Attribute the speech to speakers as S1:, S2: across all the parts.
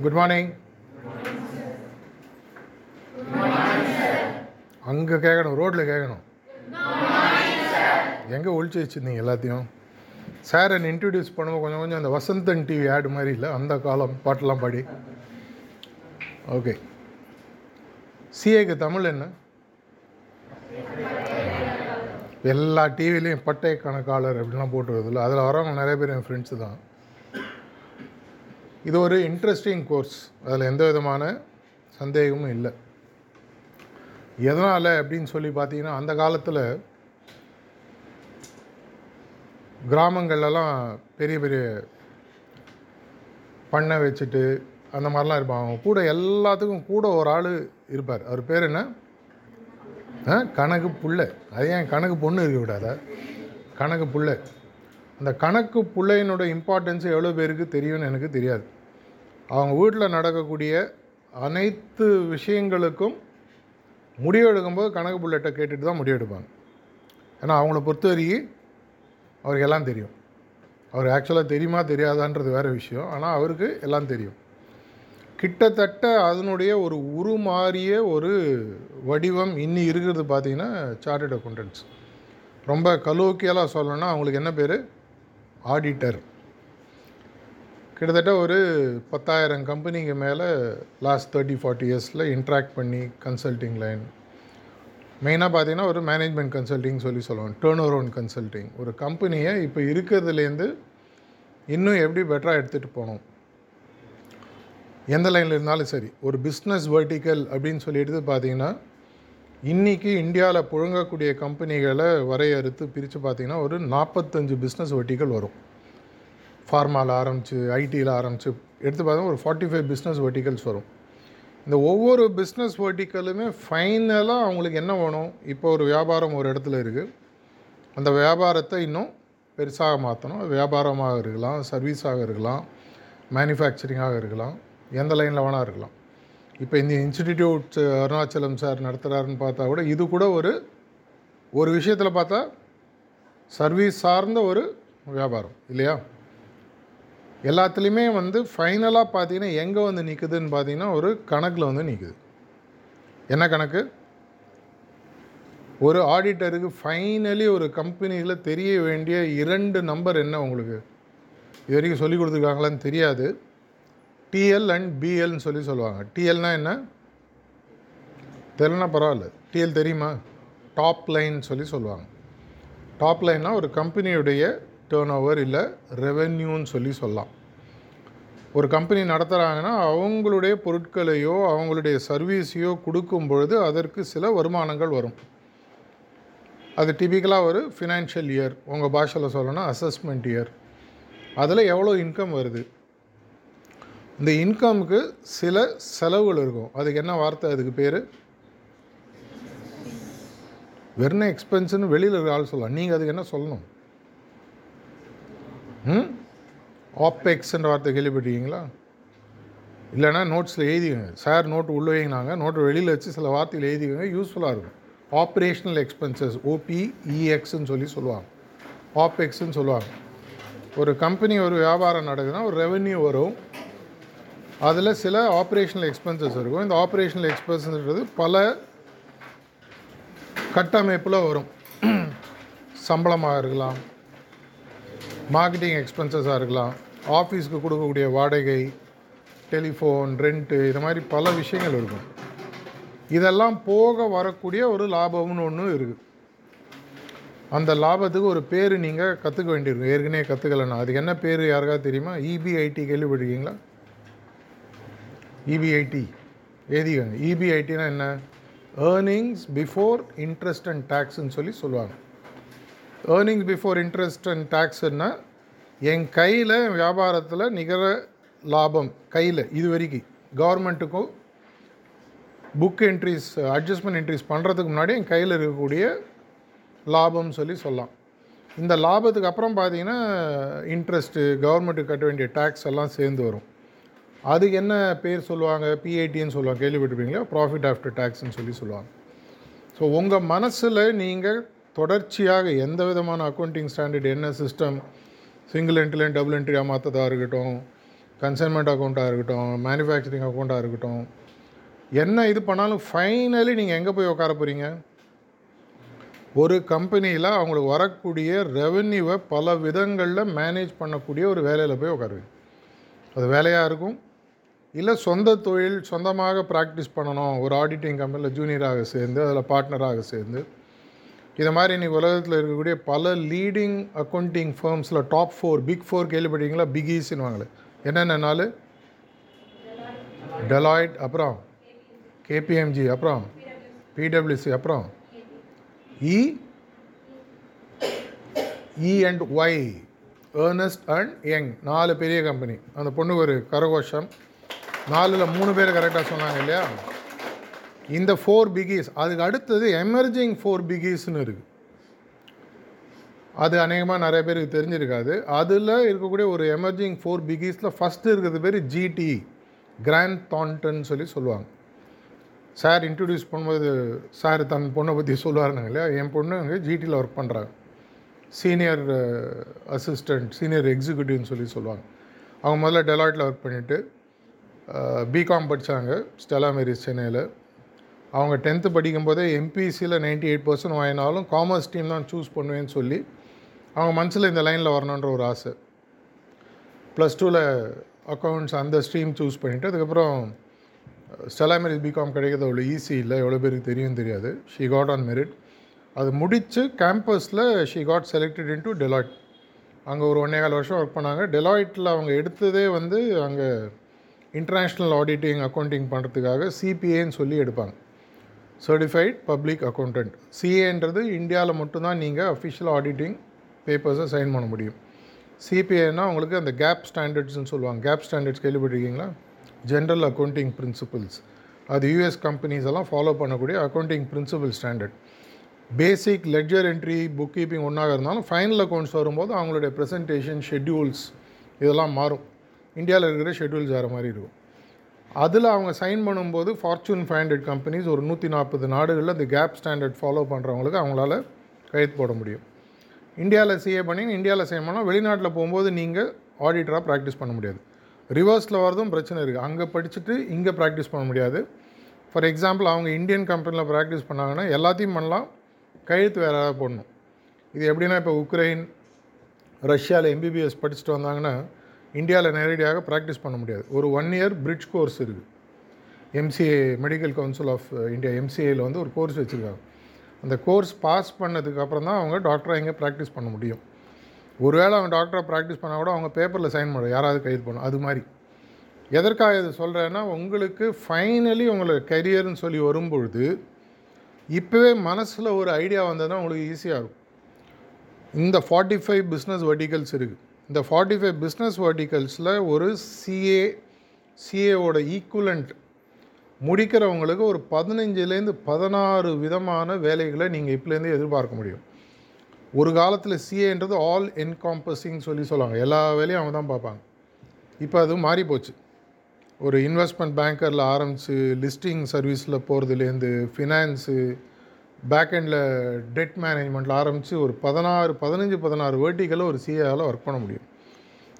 S1: Good morning அங்கே கேட்கணும் ரோட்டில் கேட்கணும் எங்கே ஒழிச்சு வச்சுருந்தீங்க எல்லாத்தையும்? சார் என்னை இன்ட்ரடியூஸ் பண்ணுவோம் கொஞ்சம் கொஞ்சம் அந்த வசந்தன் டிவி ஆடு மாதிரி இல்லை அந்த காலம் பாட்டெலாம் பாடி. ஓகே சிஏக்கு தமிழ் என்ன? எல்லா டிவிலையும் பட்டை கணக்காளர் அப்படிலாம் போட்டு அதில் வரவங்க நிறைய பேர் என் ஃப்ரெண்ட்ஸு தான். இது ஒரு இன்ட்ரெஸ்டிங் கோர்ஸ் அதில் எந்த விதமான சந்தேகமும் இல்லை. எதனால் அப்படின்னு சொல்லி பார்த்தீங்கன்னா அந்த காலத்தில் கிராமங்கள்லாம் பெரிய பெரிய பண்ணை வச்சுட்டு அந்த மாதிரிலாம் இருப்பாங்க. அவங்க கூட எல்லாத்துக்கும் கூட ஒரு ஆள் இருப்பார். அவர் பேர் என்ன? ஆ கணக்கு புள்ள அது ஏன் கணக்கு பொண்ணு இருக்க விடாத கணக்கு புள்ள அந்த கணக்கு பிள்ளையினோட இம்பார்ட்டன்ஸ் எவ்வளோ பேருக்கு தெரியும்னு எனக்கு தெரியாது. அவங்க வீட்டில் நடக்கக்கூடிய அனைத்து விஷயங்களுக்கும் முடிவு எடுக்கும்போது கணக்கு புள்ளைகிட்ட கேட்டுட்டு தான் முடிவு எடுப்பாங்க. ஏன்னா அவங்கள பொறுத்த வரைக்கும் அவருக்கு எல்லாம் தெரியும். அவர் ஆக்சுவலாக தெரியுமா தெரியாதான்றது வேறு விஷயம். ஆனால் அவருக்கு எல்லாம் தெரியும். கிட்டத்தட்ட அதனுடைய ஒரு உருமாறிய ஒரு வடிவம் இன்னி இருக்கிறது பார்த்திங்கன்னா சார்ட்டட் அக்கௌண்டன்ட்ஸ் ரொம்ப கலோக்கியலாக சொல்லணும்னா அவங்களுக்கு என்ன பேர்? ஆடிட்டர். கிட்டத்தட்ட ஒரு பத்தாயிரம் கம்பெனிக்கு மேலே லாஸ்ட் தேர்ட்டி ஃபார்ட்டி இயர்ஸில் இன்ட்ராக்ட் பண்ணி கன்சல்டிங் லைன் மெயினாக பார்த்தீங்கன்னா ஒரு மேனேஜ்மெண்ட் கன்சல்டிங் சொல்லி சொல்லுவோம் டேர்ன் ஓவர் கன்சல்ட்டிங் கன்சல்டிங் ஒரு கம்பெனியை இப்போ இருக்கிறதுலேருந்து இன்னும் எப்படி பெட்டராக எடுத்துகிட்டு போகணும்? எந்த லைனில் இருந்தாலும் சரி. ஒரு பிஸ்னஸ் வெர்டிக்கல் அப்படின்னு சொல்லிட்டு பார்த்தீங்கன்னா இன்றைக்கி இந்தியாவில் புழுங்கக்கூடிய கம்பெனிகளை வரையறுத்து பிரித்து பார்த்தீங்கன்னா ஒரு நாற்பத்தஞ்சு பிஸ்னஸ் வெர்டிக்கல் வரும். ஃபார்மாவில் ஆரம்பித்து ஐடியில் ஆரம்பித்து எடுத்து பார்த்தா ஒரு ஃபார்ட்டி ஃபைவ் பிஸ்னஸ் வெர்டிக்கல்ஸ் வரும். இந்த ஒவ்வொரு பிஸ்னஸ் வெர்டிக்கலுமே ஃபைனலாக அவங்களுக்கு என்ன வேணும்? இப்போ ஒரு வியாபாரம் ஒரு இடத்துல இருக்குது அந்த வியாபாரத்தை இன்னும் பெருசாக மாற்றணும் வியாபாரமாக இருக்கலாம் சர்வீஸாக இருக்கலாம் மேனுஃபேக்சரிங்காக இருக்கலாம் எந்த லைனில் வேணால் இருக்கலாம். இப்போ இந்த இன்ஸ்டிடியூட் அருணாச்சலம் சார் நடத்துகிறாருன்னு பார்த்தா கூட இது கூட ஒரு ஒரு விஷயத்தில் பார்த்தா சர்வீஸ் சார்ந்த ஒரு வியாபாரம் இல்லையா? எல்லாத்துலேயுமே வந்து ஃபைனலாக பார்த்தீங்கன்னா எங்கே வந்து நிற்குதுன்னு பார்த்தீங்கன்னா ஒரு கணக்கில் வந்து நிற்குது என்ன கணக்கு? ஒரு ஆடிட்டருக்கு ஃபைனலி ஒரு கம்பெனியில் தெரிய வேண்டிய இரண்டு நம்பர் என்ன உங்களுக்கு? இது வரைக்கும் சொல்லி கொடுத்துருக்காங்களான்னு தெரியாது. டிஎல் அண்ட் பிஎல்னு சொல்லி சொல்லுவாங்க. டிஎல்னால் என்ன? தெரியலனா பரவாயில்ல. டிஎல் தெரியுமா? டாப் லைன் சொல்லி சொல்லுவாங்க. டாப் லைன்னா ஒரு கம்பெனியுடைய டேர்ன் ஓவர் இல்லை ரெவென்யூன்னு சொல்லி சொல்லலாம். ஒரு கம்பெனி நடத்துகிறாங்கன்னா அவங்களுடைய பொருட்களையோ அவங்களுடைய சர்வீஸையோ கொடுக்கும் பொழுது அதற்கு சில வருமானங்கள் வரும். அது டிபிக்கலாக ஒரு ஃபினான்ஷியல் இயர் உங்கள் பாஷையில் சொல்லணும்னா அசஸ்மெண்ட் இயர் அதில் எவ்வளோ இன்கம் வருது? இந்த இன்கமுக்கு சில செலவுகள் இருக்கும். அதுக்கு என்ன வார்த்தை? அதுக்கு பேர்? வெறும் எக்ஸ்பென்ஸுன்னு வெளியில் இருக்கிற ஆள் சொல்லலாம். நீங்கள் அதுக்கு என்ன சொல்லணும்? ம்? ஆப்பெக்ஸ்ன்ற வார்த்தை கேள்விப்பட்டிருக்கீங்களா? இல்லைனா நோட்ஸில் எழுதிக்கோங்க. சார் நோட்டு உள்ளே வைங்கினாங்க. நோட்டு வெளியில் வச்சு சில வார்த்தையில் எழுதிக்கோங்க. யூஸ்ஃபுல்லாக இருக்கும். ஆப்ரேஷனல் எக்ஸ்பென்சஸ் ஓபிஇஎக்ஸ்ன்னு சொல்லி சொல்லுவாங்க. ஆப்பெக்ஸ்ன்னு சொல்லுவாங்க. ஒரு கம்பெனி ஒரு வியாபாரம் நடக்குதுன்னா ஒரு ரெவென்யூ வரும். அதில் சில ஆப்ரேஷனல் எக்ஸ்பென்சஸ் இருக்கும். இந்த ஆப்ரேஷனல் எக்ஸ்பென்சஸ்ன்றது பல கட்டமைப்பில் வரும். சம்பளமாக இருக்கலாம் மார்க்கெட்டிங் எக்ஸ்பென்சஸாக இருக்கலாம் ஆஃபீஸ்க்கு கொடுக்கக்கூடிய வாடகை டெலிஃபோன் ரெண்ட்டு இது மாதிரி பல விஷயங்கள் இருக்கும். இதெல்லாம் போக வரக்கூடிய ஒரு லாபம்னு ஒன்று இருக்குது அந்த லாபத்துக்கு ஒரு பேர் நீங்கள் கற்றுக்க வேண்டியிருக்கும். ஏற்கனவே கற்றுக்கலன்னா அதுக்கு என்ன பேர் யாருக்காவது தெரியுமா? இபிஐடி கேள்விப்பட்டிருக்கீங்களா? இபிஐடி எழுதிக்கோங்க இபிஐடினா என்ன? ஏர்னிங்ஸ் பிஃபோர் இன்ட்ரெஸ்ட் அண்ட் டேக்ஸ்ன்னு சொல்லி சொல்லுவாங்க. ஏர்னிங்ஸ் பிஃபோர் இன்ட்ரெஸ்ட் அண்ட் டேக்ஸுன்னா என் கையில் வியாபாரத்தில் நிகர லாபம் கையில் இது வரைக்கும். கவர்மெண்ட்டுக்கும் புக் என்ட்ரிஸ் அட்ஜஸ்ட்மெண்ட் என்ட்ரிஸ் பண்ணுறதுக்கு முன்னாடி என் கையில் இருக்கக்கூடிய லாபம்னு சொல்லி சொல்லலாம். இந்த லாபத்துக்கு அப்புறம் பார்த்தீங்கன்னா இன்ட்ரெஸ்ட்டு கவர்மெண்ட்டுக்கு கட்ட வேண்டிய டேக்ஸ் எல்லாம் சேர்ந்து வரும். அதுக்கு என்ன பேர் சொல்லுவாங்க? பிஐடின்னு சொல்லுவாங்க. கேள்விப்பட்டிருப்பீங்களா? ப்ராஃபிட் ஆஃப்டர் டேக்ஸ்ன்னு சொல்லி சொல்லுவாங்க. ஸோ உங்கள் மனசில் நீங்கள் தொடர்ச்சியாக எந்த விதமான அக்கௌண்டிங் ஸ்டாண்டர்ட் என்ன சிஸ்டம் சிங்கிள் என்ட்ரிலையும் டபுள் என்ட்ரியாக மாற்றதாக இருக்கட்டும் கன்சைன்மெண்ட் அக்கௌண்ட்டாக இருக்கட்டும் மேனுஃபேக்சரிங் அக்கௌண்ட்டாக இருக்கட்டும் என்ன இது பண்ணாலும் ஃபைனலி நீங்கள் எங்கே போய் உட்கார போகிறீங்க ஒரு கம்பெனியில் அவங்களுக்கு வரக்கூடிய ரெவென்யூவை பல விதங்களில் மேனேஜ் பண்ணக்கூடிய ஒரு வேலையில் போய் உட்காருவீங்க. அது வேலையாக இருக்கும் இல்லை சொந்த தொழில் சொந்தமாக ப்ராக்டிஸ் பண்ணணும். ஒரு ஆடிட்டிங் கம்பெனியில் ஜூனியராக சேர்ந்து அதில் பார்ட்னராக சேர்ந்து. இதை மாதிரி இன்றைக்கி உலகத்தில் இருக்கக்கூடிய பல லீடிங் அக்கௌண்டிங் ஃபர்ம்ஸில் டாப் ஃபோர் பிக் ஃபோர் கேள்விப்பட்டீங்களா பிகீஸ்ன்னு வாங்கல என்னென்ன நாள் டெலாய்ட் அப்புறம் கேபிஎம்ஜி அப்புறம் பிடபிள்யூசி அப்புறம் E E and Y Ernst and Young நாலு பெரிய கம்பெனி அந்த பொண்ணு ஒரு கரகோஷம். நாலில் மூணு பேர் கரெக்டாக சொன்னாங்க இல்லையா? இந்த ஃபோர் பிகிஸ் அதுக்கு அடுத்தது எமர்ஜிங் ஃபோர் பிகிஸ்னு இருக்குது அது அநேகமாக நிறைய பேருக்கு தெரிஞ்சிருக்காது. அதில் இருக்கக்கூடிய ஒரு எமர்ஜிங் ஃபோர் பிகிஸில் ஃபஸ்ட்டு இருக்கிறது பேர் ஜிடி கிராண்ட் தான்டன் சொல்லி சொல்லுவாங்க. சார் இன்ட்ரடியூஸ் பண்ணும்போது சார் தன் பொண்ணை பற்றி சொல்லுவாருனாங்க இல்லையா? என் பொண்ணு அங்கே ஜிடியில் ஒர்க் பண்ணுறாங்க சீனியர் அசிஸ்டண்ட் சீனியர் எக்ஸிக்யூட்டிவ்னு சொல்லி சொல்லுவாங்க. அவங்க முதல்ல டெலாய்ட்டில் ஒர்க் பண்ணிவிட்டு பிகாம் படித்தாங்க ஸ்டெலா மேரிஸ் சென்னையில். அவங்க டென்த்து படிக்கும்போதே எம்பிசியில் நைன்ட்டி எயிட் பர்சன்ட் வாங்கினாலும் காமர்ஸ் டீம் தான் சூஸ் பண்ணுவேன்னு சொல்லி அவங்க மனசில் இந்த லைனில் வரணுன்ற ஒரு ஆசை. ப்ளஸ் டூவில் அக்கௌண்ட்ஸ் அந்த ஸ்ட்ரீம் சூஸ் பண்ணிவிட்டு அதுக்கப்புறம் ஸ்டெலா மேரிஸ் பிகாம் கிடைக்கிறது அவ்வளோ ஈஸி இல்லை எவ்வளோ பேருக்கு தெரியும் தெரியாது. ஷீ காட் ஆன் மெரிட் அது முடித்து கேம்பஸில் she got selected into Deloitte அங்கே ஒரு ஒன்றே கால் வருஷம் ஒர்க் பண்ணாங்க. டெலாய்ட்டில் அவங்க எடுத்ததே வந்து அங்கே இன்டர்நேஷ்னல் ஆடிட்டிங் அக்கௌண்டிங் பண்ணுறதுக்காக சிபிஏன்னு சொல்லி எடுப்பாங்க. சர்டிஃபைட் பப்ளிக் அக்கௌண்டன்ட் சிஏன்றது இந்தியாவில் மட்டும்தான் நீங்கள் அஃபிஷியல் ஆடிட்டிங் பேப்பர்ஸை சைன் பண்ண முடியும். சிபிஏனா உங்களுக்கு அந்த கேப் ஸ்டாண்டர்ட்ஸ்னு சொல்லுவாங்க. கேப் ஸ்டாண்டர்ட்ஸ் கேள்விப்பட்டிருக்கீங்களா? ஜென்ரல் அக்கௌண்டிங் பிரின்சிபல்ஸ் அது யூஎஸ் கம்பெனிஸ் எல்லாம் ஃபாலோ பண்ணக்கூடிய accounting principle standard basic ledger entry book keeping ஒன்றாக இருந்தாலும் ஃபைனல் அக்கௌண்ட்ஸ் வரும்போது அவங்களுடைய ப்ரெசன்டேஷன் ஷெட்யூல்ஸ் இதெல்லாம் மாறும். இந்தியாவில் இருக்கிற ஷெட்யூல்ஸ் வேறு மாதிரி இருக்கும். அதில் அவங்க சைன் பண்ணும்போது ஃபார்ச்சூன் ஃபைவ் ஹண்ட்ரட் கம்பெனிஸ் ஒரு நூற்றி நாற்பது நாடுகளில் இந்த கேப் ஸ்டாண்டர்ட் ஃபாலோ பண்ணுறவங்களுக்கு அவங்களால கையெழுத்து போட முடியும். இந்தியாவில் சிஏ பண்ணி இந்தியாவில் சைன் பண்ணால் வெளிநாட்டில் போகும்போது நீங்கள் ஆடிட்டராக ப்ராக்டிஸ் பண்ண முடியாது. ரிவர்ஸில் வரதும் பிரச்சனை இருக்குது அங்கே படிச்சுட்டு இங்கே ப்ராக்டிஸ் பண்ண முடியாது. ஃபார் எக்ஸாம்பிள் அவங்க இந்தியன் கம்பெனியில் ப்ராக்டிஸ் பண்ணாங்கன்னா எல்லாத்தையும் பண்ணலாம். கையெழுத்து வேறு ஏதாவது போடணும். இது எப்படின்னா இப்போ உக்ரைன் ரஷ்யாவில் எம்பிபிஎஸ் படிச்சுட்டு வந்தாங்கன்னா இந்தியாவில் நேரடியாக ப்ராக்டிஸ் பண்ண முடியாது. ஒரு ஒன் இயர் பிரிட்ஜ் கோர்ஸ் இருக்குது MCA medical council of India எம்சிஏயில் வந்து ஒரு கோர்ஸ் வச்சுருக்காங்க. அந்த கோர்ஸ் பாஸ் பண்ணதுக்கு அப்புறம் தான் அவங்க டாக்டராக இங்கே ப்ராக்டிஸ் பண்ண முடியும். ஒருவேளை அவங்க டாக்டராக ப்ராக்டிஸ் பண்ணால் கூட அவங்க பேப்பரில் சைன் பண்ண யாராவது கைது பண்ணும் அது மாதிரி. எதற்காக இது சொல்கிறேன்னா உங்களுக்கு ஃபைனலி உங்களுக்கு கரியர்னு சொல்லி வரும்பொழுது இப்போவே மனசில் ஒரு ஐடியா வந்ததுன்னா உங்களுக்கு ஈஸியாக இருக்கும். இந்த ஃபார்ட்டி ஃபைவ் பிஸ்னஸ் வெர்டிகல்ஸ் இருக்குது இந்த ஃபார்ட்டி ஃபைவ் பிஸ்னஸ் வர்டிகல்ஸில் ஒரு சிஏ சிஏவோட ஈக்குவலண்ட் முடிக்கிறவங்களுக்கு ஒரு பதினஞ்சுலேருந்து பதினாறு விதமான வேலைகளை நீங்கள் இப்போலேருந்து எதிர்பார்க்க முடியும். ஒரு காலத்தில் சிஏன்றது ஆல் என்காம்பஸிங் சொல்லி சொல்லுவாங்க. எல்லா வேலையும் அவங்க தான் பார்ப்பாங்க. இப்போ அது மாறி போச்சு. ஒரு இன்வெஸ்ட்மெண்ட் பேங்கரில் ஆரம்பித்து லிஸ்டிங் சர்வீஸில் போகிறதுலேருந்து ஃபினான்ஸு பேக்கெண்டில் டெட் மேனேஜ்மெண்ட்டில் ஆரம்பித்து ஒரு பதினாறு பதினஞ்சு பதினாறு வேர்ட்டிகளில் ஒரு சிஏவால் ஒர்க் பண்ண முடியும்.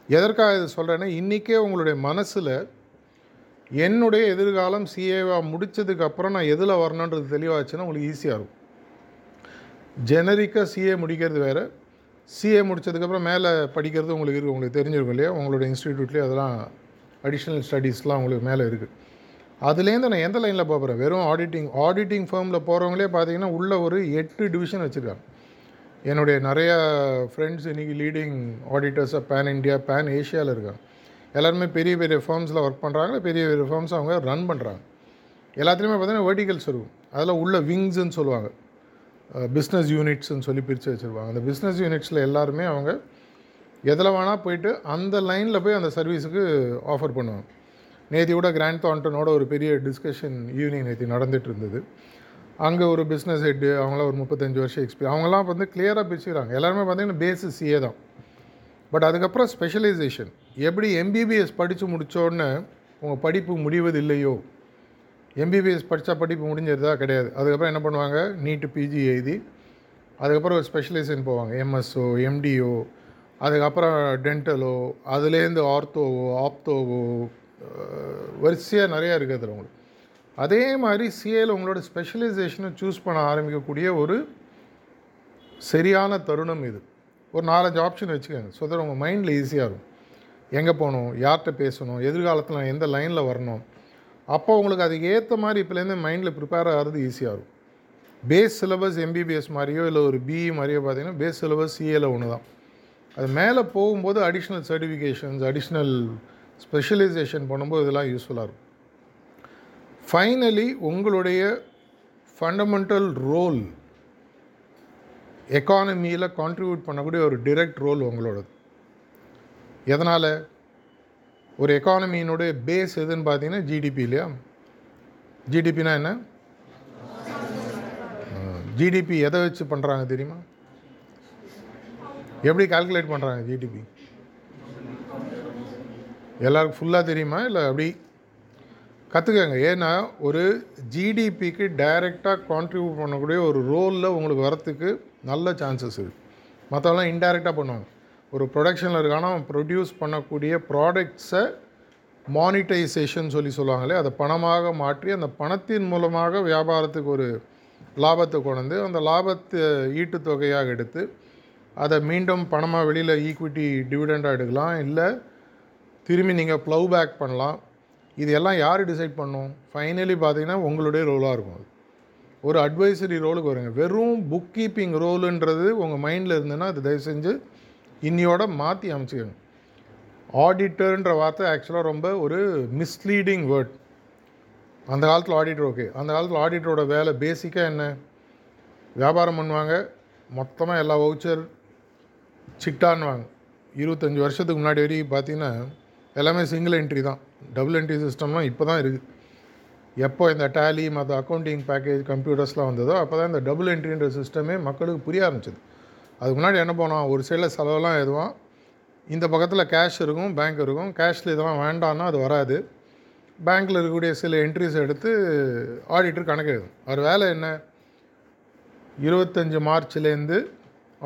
S1: எதற்காக இது சொல்கிறேன்னா இன்றைக்கே உங்களுடைய மனசில் என்னுடைய எதிர்காலம் சிஏவாக முடித்ததுக்கப்புறம் நான் எதில் வரணுன்றது தெளிவாச்சுன்னா உங்களுக்கு ஈஸியாக இருக்கும். ஜெனரிக்காக சிஏ முடிக்கிறது வேறு. சிஏ முடித்ததுக்கப்புறம் மேலே படிக்கிறது உங்களுக்கு இருக்குது உங்களுக்கு தெரிஞ்சிருக்கும் இல்லையா? உங்களுடைய இன்ஸ்டிடியூட்லேயே அதெல்லாம் அடிஷ்னல் ஸ்டடீஸ்லாம் உங்களுக்கு மேலே இருக்குது அதுலேருந்து நான் எந்த லைனில் போகிறேன் வெறும் ஆடிட்டிங் ஆடிட்டிங் ஃபேமில் போகிறவங்களே பார்த்தீங்கன்னா உள்ள ஒரு எட்டு டிவிஷன் வச்சுருக்காங்க. என்னுடைய நிறையா ஃப்ரெண்ட்ஸ் இன்றைக்கி லீடிங் ஆடிட்டர்ஸாக பேன் இண்டியா பேன் ஏஷியாவில் இருக்காங்க. எல்லாருமே பெரிய பெரிய ஃபார்ம்ஸில் ஒர்க் பண்ணுறாங்க பெரிய பெரிய ஃபார்ம்ஸ் அவங்க ரன் பண்ணுறாங்க எல்லாத்துலேயுமே பார்த்தீங்கன்னா வேர்டிகல்ஸ் இருக்கும். அதில் உள்ள விங்ஸ்ன்னு சொல்லுவாங்க. பிஸ்னஸ் யூனிட்ஸ்ன்னு சொல்லி பிரித்து வச்சுருப்பாங்க. அந்த பிஸ்னஸ் யூனிட்ஸில் எல்லாருமே அவங்க எதில் வேணால் போயிட்டு அந்த லைனில் போய் அந்த சர்வீஸுக்கு ஆஃபர் பண்ணுவாங்க. நேற்று கூட கிராண்ட் தாண்டனோட ஒரு பெரிய டிஸ்கஷன் ஈவினிங் நேற்று நடந்துகிட்டு இருந்தது அங்கே ஒரு பிஸ்னஸ் ஹெட்டு அவங்களாம் ஒரு முப்பத்தஞ்சு வருஷம் எக்ஸ்பீரியன் அவங்களாம் வந்து கிளியராக பிரிச்சுக்கிறாங்க எல்லாருமே பார்த்தீங்கன்னா பேஸு சிஏ தான். பட் அதுக்கப்புறம் ஸ்பெஷலைசேஷன் எப்படி எம்பிபிஎஸ் படித்து முடித்தோடனே உங்கள் படிப்பு முடிவதில்லையோ? எம்பிபிஎஸ் படித்தா படிப்பு முடிஞ்சிருந்தா கிடையாது. அதுக்கப்புறம் என்ன பண்ணுவாங்க? நீட்டு பிஜி எழுதி அதுக்கப்புறம் ஒரு ஸ்பெஷலைசேஷன் போவாங்க. எம்எஸ்ஓ எம்டிஓ அதுக்கப்புறம் டென்டலோ அதுலேருந்து ஆர்த்தோவோ ஆப்தோவோ வரிசையாக நிறையா இருக்குது அதில் உங்களுக்கு. அதே மாதிரி சிஏல உங்களோட ஸ்பெஷலைசேஷனை சூஸ் பண்ண ஆரம்பிக்கக்கூடிய ஒரு சரியான தருணம் இது. ஒரு நாலஞ்சு ஆப்ஷன் வச்சுக்கோங்க. ஸோ தட் உங்கள் மைண்டில் ஈஸியாக இருக்கும். எங்கே போகணும்? யார்கிட்ட பேசணும்? எதிர்காலத்தில் நான் எந்த லைனில் வரணும்? அப்போ உங்களுக்கு அதுக்கு ஏற்ற மாதிரி இப்போலேருந்து மைண்டில் ப்ரிப்பேர் ஆகிறது ஈஸியாக இருக்கும். பேஸ் சிலபஸ் எம்பிபிஎஸ் மாதிரியோ இல்லை ஒரு பிஇ மாதிரியோ பார்த்தீங்கன்னா பேஸ் சிலபஸ் சிஏல ஒன்று தான் அது மேலே போகும்போது அடிஷ்னல் சர்டிஃபிகேஷன்ஸ் அடிஷ்னல் ஸ்பெஷலைசேஷன் பண்ணும்போது இதெல்லாம் யூஸ்ஃபுல்லாக இருக்கும். ஃபைனலி உங்களுடைய ஃபண்டமெண்டல் ரோல் எக்கானமியில் கான்ட்ரிபியூட் பண்ணக்கூடிய ஒரு டிரெக்ட் ரோல் உங்களோடது. எதனால்? ஒரு எக்கானமியினுடைய பேஸ் எதுன்னு பார்த்தீங்கன்னா ஜிடிபி இல்லையா? ஜிடிபினா என்ன? ஜிடிபி எதை வச்சு பண்ணுறாங்க தெரியுமா? எப்படி கால்குலேட் பண்ணுறாங்க ஜிடிபி எல்லாருக்கும் ஃபுல்லாக தெரியுமா? இல்லை அப்படி? கற்றுக்கங்க ஏன்னா ஒரு ஜிடிபிக்கு டைரெக்டாக கான்ட்ரிபியூட் பண்ணக்கூடிய ஒரு ரோலில் உங்களுக்கு வரத்துக்கு நல்ல சான்சஸ் இருக்குது மற்றவெல்லாம் இன்டைரக்டாக பண்ணுவாங்க. ஒரு ப்ரொடக்ஷனில் இருக்கானா அவன் ப்ரொடியூஸ் பண்ணக்கூடிய ப்ராடக்ட்ஸை மானிட்டைசேஷன் சொல்லி சொல்லுவாங்களே அதை பணமாக மாற்றி அந்த பணத்தின் மூலமாக வியாபாரத்துக்கு ஒரு லாபத்தை கொண்டு அந்த லாபத்தை ஈட்டு தொகையாக எடுத்து அதை மீண்டும் பணமாக வெளியில் ஈக்விட்டி டிவிடெண்டாக எடுக்கலாம். இல்லை திரும்பி நீங்கள் ப்ளவ் பேக் பண்ணலாம். இது எல்லாம் யார் டிசைட் பண்ணும்? ஃபைனலி பார்த்தீங்கன்னா உங்களுடைய ரோலாக இருக்கும் அது. ஒரு அட்வைசரி ரோலுக்கு வருங்க. வெறும் புக் கீப்பிங் ரோலுன்றது உங்கள் மைண்டில் இருந்ததுன்னா அது தயவு செஞ்சு இன்னியோட மாற்றி அமைச்சிக்கணும் ஆடிட்டர்ன்ற வார்த்தை ஆக்சுவலாக ரொம்ப ஒரு மிஸ்லீடிங் வேர்ட் அந்த காலத்தில் ஆடிட்டர் ஓகே அந்த காலத்தில் ஆடிட்டரோட வேலை பேசிக்காக என்ன? வியாபாரம் பண்ணுவாங்க. மொத்தமாக எல்லா வவுச்சர் சிட்டான்வாங்க இருபத்தஞ்சி வருஷத்துக்கு முன்னாடி வரைக்கும் பார்த்தீங்கன்னா எல்லாமே சிங்கிள் என்ட்ரி தான். டபுள் என்ட்ரி சிஸ்டம்லாம் இப்போ தான் இருக்குது எப்போ இந்த டேலி மற்ற அக்கௌண்டிங் பேக்கேஜ் கம்ப்யூட்டர்ஸ்லாம் வந்ததோ அப்போ தான் இந்த டபுள் என்ட்ரின்ற சிஸ்டமே மக்களுக்கு புரிய ஆரம்பிச்சிது. அதுக்கு முன்னாடி என்ன போனோம் ஒரு சைடில் செலவெல்லாம் எதுவும் இந்த பக்கத்தில் கேஷ் இருக்கும் பேங்க் இருக்கும். கேஷில் இதெல்லாம் வேண்டான்னா அது வராது. பேங்க்கில் இருக்கக்கூடிய சில என்ட்ரிஸ் எடுத்து ஆடிட்டர் கணக்கு எழுதும். அவர் வேலை என்ன? இருபத்தஞ்சி மார்ச்லேருந்து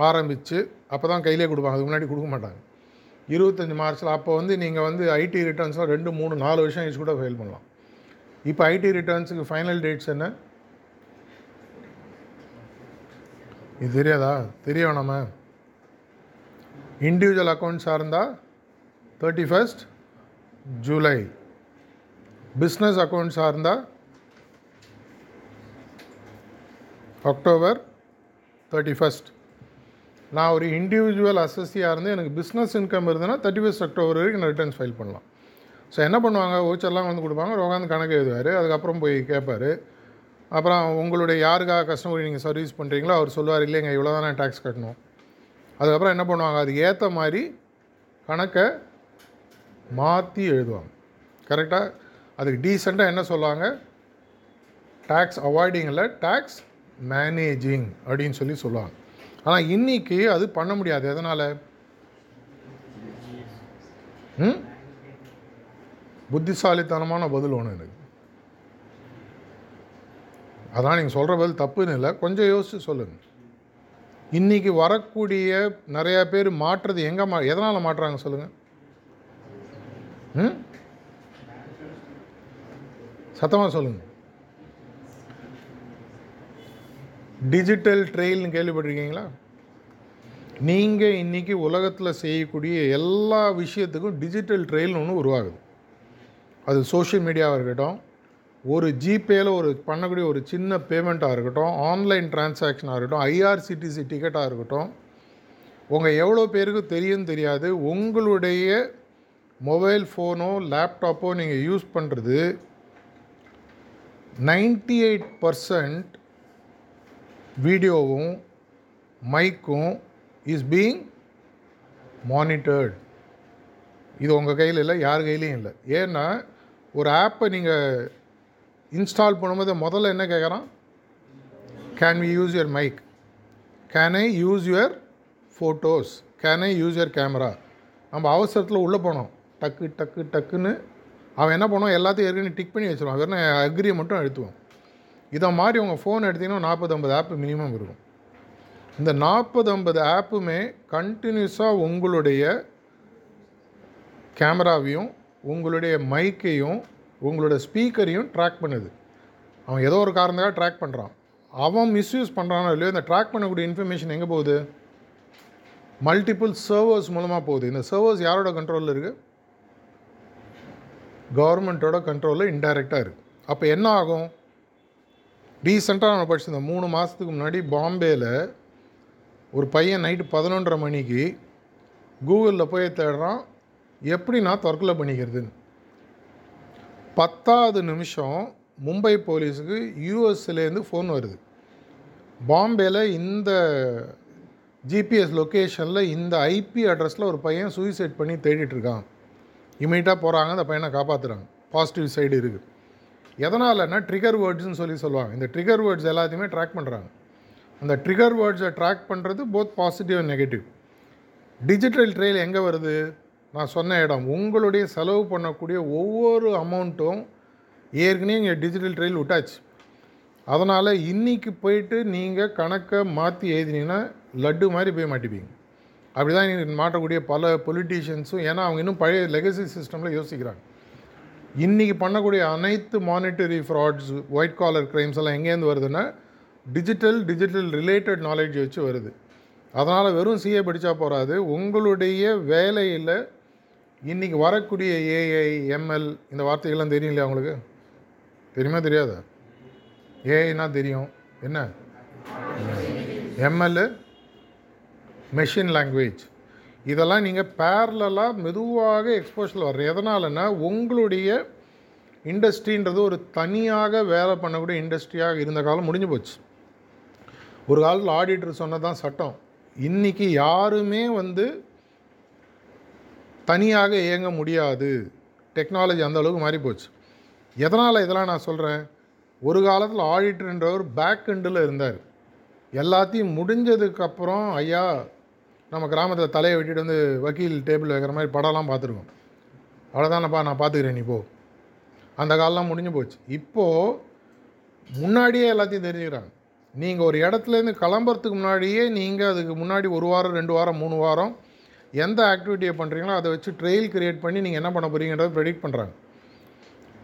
S1: ஆரம்பித்து அப்போ தான் கையிலே கொடுப்பாங்க. அதுக்கு முன்னாடி கொடுக்க மாட்டாங்க. இருபத்தஞ்சி மார்ச்சில் அப்போ வந்து நீங்கள் வந்து ஐடி ரிட்டர்ன்ஸ்லாம் ரெண்டு மூணு நாலு வருஷம் கழிச்சு கூட ஃபைல் பண்ணலாம். இப்போ ஐடி ரிட்டர்ன்ஸுக்கு ஃபைனல் டேட்ஸ் என்ன? இது தெரியாதா? தெரிய நம்ம இண்டிவிஜுவல் அக்கௌண்ட்ஸாக இருந்தால் தேர்ட்டி ஃபஸ்ட் ஜூலை பிஸ்னஸ் அக்கௌண்ட்ஸாக இருந்தால் அக்டோபர் தேர்ட்டி ஃபஸ்ட் நான் ஒரு இண்டிவிஜுவல் அசஸியாக இருந்து எனக்கு பிஸ்னஸ் இன்கம் இருந்ததுன்னா தேர்ட்டி ஃபஸ்ட் அக்டோபர் வரைக்கும் நான் ரிட்டர்ன்ஸ் ஃபைல் பண்ணலாம். ஸோ என்ன பண்ணுவாங்க? ஓச்சர்லாம் வந்து கொடுப்பாங்க. உட்காந்து கணக்கு எழுதுவார். அதுக்கப்புறம் போய் கேட்பார். அப்புறம் உங்களுடைய யாருக்காக கஸ்டமர் நீங்கள் சர்வீஸ் பண்ணுறீங்களோ அவர் சொல்லுவார் இல்லைங்க இவ்வளோ தான் நான் டேக்ஸ் கட்டணும். அதுக்கப்புறம் என்ன பண்ணுவாங்க? அதுக்கு ஏற்ற மாதிரி கணக்கை மாற்றி எழுதுவாங்க. கரெக்டாக அதுக்கு டீசெண்டாக என்ன சொல்லுவாங்க? டேக்ஸ் அவாய்டிங்கில் டேக்ஸ் மேனேஜிங் அப்படின்னு சொல்லி சொல்லுவாங்க. ஆனால் இன்றைக்கி அது பண்ண முடியாது. எதனால்? ம்? புத்திசாலித்தனமான பதில் ஒன்று எனக்கு. அதான் நீங்கள் சொல்கிற பதில் தப்புன்னு இல்லை. கொஞ்சம் யோசித்து சொல்லுங்கள் இன்றைக்கி வரக்கூடிய நிறையா பேர் மாற்றுறது எங்கே மா எதனால் மாட்டுறாங்க சொல்லுங்கள் ம்? சத்தமாக சொல்லுங்கள் டிஜிட்டல் ட்ரெயில்னு கேள்விப்பட்டிருக்கீங்களா? நீங்கள் இன்றைக்கி உலகத்தில் செய்யக்கூடிய எல்லா விஷயத்துக்கும் டிஜிட்டல் ட்ரெயில்னு ஒன்று உருவாகுது. அது சோஷியல் மீடியாவாக இருக்கட்டும் ஒரு ஜிபேயில் ஒரு பண்ணக்கூடிய ஒரு சின்ன பேமெண்ட்டாக இருக்கட்டும் ஆன்லைன் டிரான்சாக்ஷனாக இருக்கட்டும் ஐஆர்சிடிசி டிக்கெட்டாக இருக்கட்டும் உங்கள் எவ்வளோ பேருக்கு தெரியும் தெரியாது உங்களுடைய மொபைல் ஃபோனோ லேப்டாப்போ நீங்கள் யூஸ் பண்ணுறது நைன்டி எயிட் பர்சன்ட் வீடியோவும் மைக்கும் இஸ் பீங் மானிட்டர்டு இது உங்கள் கையில் இல்லை யார் கையிலையும் இல்லை. ஏன்னா ஒரு ஆப்பை நீங்கள் இன்ஸ்டால் பண்ணும்போது முதல்ல என்ன கேட்குறான் can we use your mic can I use your photos can I use your camera நம்ம அவசரத்தில் உள்ளே போனோம். டக்கு டக்கு டக்குன்னு அவன் என்ன பண்ணுவான்? எல்லாத்தையும் ஏற்கனவே டிக் பண்ணி வச்சுருவான். வெறும் அக்ரியை மட்டும் அழுத்துவான். இதை மாதிரி உங்கள் ஃபோன் எடுத்திங்கன்னா நாற்பது ஐம்பது ஆப் மினிமம் இருக்கும். இந்த நாற்பது ஐம்பது ஆப்புமே கண்டினியூஸாக உங்களுடைய கேமராவையும் உங்களுடைய மைக்கையும் உங்களோட ஸ்பீக்கரையும் ட்ராக் பண்ணுது. அவன் ஏதோ ஒரு காரணத்துக்காக ட்ராக் பண்ணுறான் அவன் மிஸ்யூஸ் பண்ணுறானோ இல்லையோ இந்த ட்ராக் பண்ணக்கூடிய இன்ஃபர்மேஷன் எங்கே போகுது? மல்டிபிள் சர்வர்ஸ் மூலமாக போகுது. இந்த சர்வர்ஸ் யாரோட கண்ட்ரோலில் இருக்குது கவர்மெண்ட்டோட கண்ட்ரோலில் இன்டைரக்டாக இருக்குது அப்போ என்ன ஆகும்? ரீசெண்டாக நான் படிச்சிருந்தேன் மூணு மாதத்துக்கு முன்னாடி பாம்பேயில் ஒரு பையன் நைட்டு பதினொன்றரை மணிக்கு கூகுளில் போய் தேடுறான் எப்படி நான் தற்கொலை பண்ணிக்கிறதுன்னு. பத்தாவது நிமிஷம் மும்பை போலீஸுக்கு யூஎஸ்லேருந்து ஃபோன் வருது. பாம்பேயில் இந்த ஜிபிஎஸ் லொக்கேஷனில் இந்த ஐபி அட்ரஸில் ஒரு பையன் சூசைட் பண்ணி தேடிட்டுருக்கான் இமீடியட்டாக போகிறாங்க அந்த பையனை காப்பாற்றுறாங்க பாசிட்டிவ் சைடு இருக்குது எதனாலன்னா ட்ரிகர் வேர்ட்ஸ்னு சொல்லி சொல்லுவாங்க. இந்த ட்ரிகர் வேர்ட்ஸ் எல்லாத்தையுமே ட்ராக் பண்ணுறாங்க அந்த ட்ரிகர் வேர்ட்ஸை ட்ராக் பண்ணுறது both positive and negative digital trail எங்கே வருது? நான் சொன்ன இடம். உங்களுடைய செலவு பண்ணக்கூடிய ஒவ்வொரு அமௌண்ட்டும் ஏற்கனவே இங்கே டிஜிட்டல் ட்ரெயில் விட்டாச்சு. அதனால் இன்றைக்கி போயிட்டு நீங்கள் கணக்கை மாற்றி எழுதினீங்கன்னா லட்டு மாதிரி போய் மாட்டிப்பீங்க. அப்படி தான் நீங்கள் மாட்டக்கூடிய பல பொலிட்டீஷியன்ஸும் ஏன்னா அவங்க இன்னும் பழைய லெகசி சிஸ்டமில் யோசிக்கிறாங்க. இன்றைக்கி பண்ணக்கூடிய அனைத்து monetary frauds white collar crimes எல்லாம் எங்கேருந்து வருதுன்னா டிஜிட்டல் டிஜிட்டல் ரிலேட்டட் நாலேஜ் வச்சு வருது. அதனால் வெறும் சிஏ படித்தா போகாது உங்களுடைய வேலையில் இன்றைக்கி வரக்கூடிய ஏஐ எம்எல் இந்த வார்த்தைகள்லாம் தெரியும் இல்லையா உங்களுக்கு? தெரியுமா தெரியாதா? ஏஐனா தெரியும். என்ன? எம்எல் மெஷின் லாங்குவேஜ் இதெல்லாம் நீங்கள் பேரலாக மெதுவாக எக்ஸ்போஷரில் வர்ற எதனாலன்னா உங்களுடைய இண்டஸ்ட்ரின்றது ஒரு தனியாக வேலை பண்ணக்கூடிய இண்டஸ்ட்ரியாக இருந்த காலம் முடிஞ்சு போச்சு. ஒரு காலத்தில் ஆடிட்டர் சொன்னதான் சட்டம். இன்றைக்கி யாருமே வந்து தனியாக இயங்க முடியாது. டெக்னாலஜி அந்த அளவுக்கு மாறி போச்சு. எதனால் இதெல்லாம் நான் சொல்கிறேன் ஒரு காலத்தில் ஆடிட்டர்ன்றவர் பேக் எண்டில் இருந்தார். எல்லாத்தையும் முடிஞ்சதுக்கப்புறம் ஐயா நம்ம கிராமத்தில் தலையை வெட்டிட்டு வந்து வக்கீல் டேபிள் வைக்கிற மாதிரி படம்லாம் பார்த்துருக்கோம். அவ்வளோதானப்பா நான் பார்த்துக்கிறேன் நீ போ. அந்த காலம்லாம் முடிஞ்சு போச்சு. இப்போது முன்னாடியே எல்லாத்தையும் தெரிஞ்சுக்கிறாங்க. நீங்கள் ஒரு இடத்துலேருந்து கிளம்புறதுக்கு முன்னாடியே நீங்கள் அதுக்கு முன்னாடி ஒரு வாரம் ரெண்டு வாரம் மூணு வாரம் எந்த ஆக்டிவிட்டியை பண்ணுறீங்களோ அதை வச்சு ட்ரெயில் கிரியேட் பண்ணி நீங்கள் என்ன பண்ண போகிறீங்கன்றத ப்ரெடிக்ட் பண்ணுறாங்க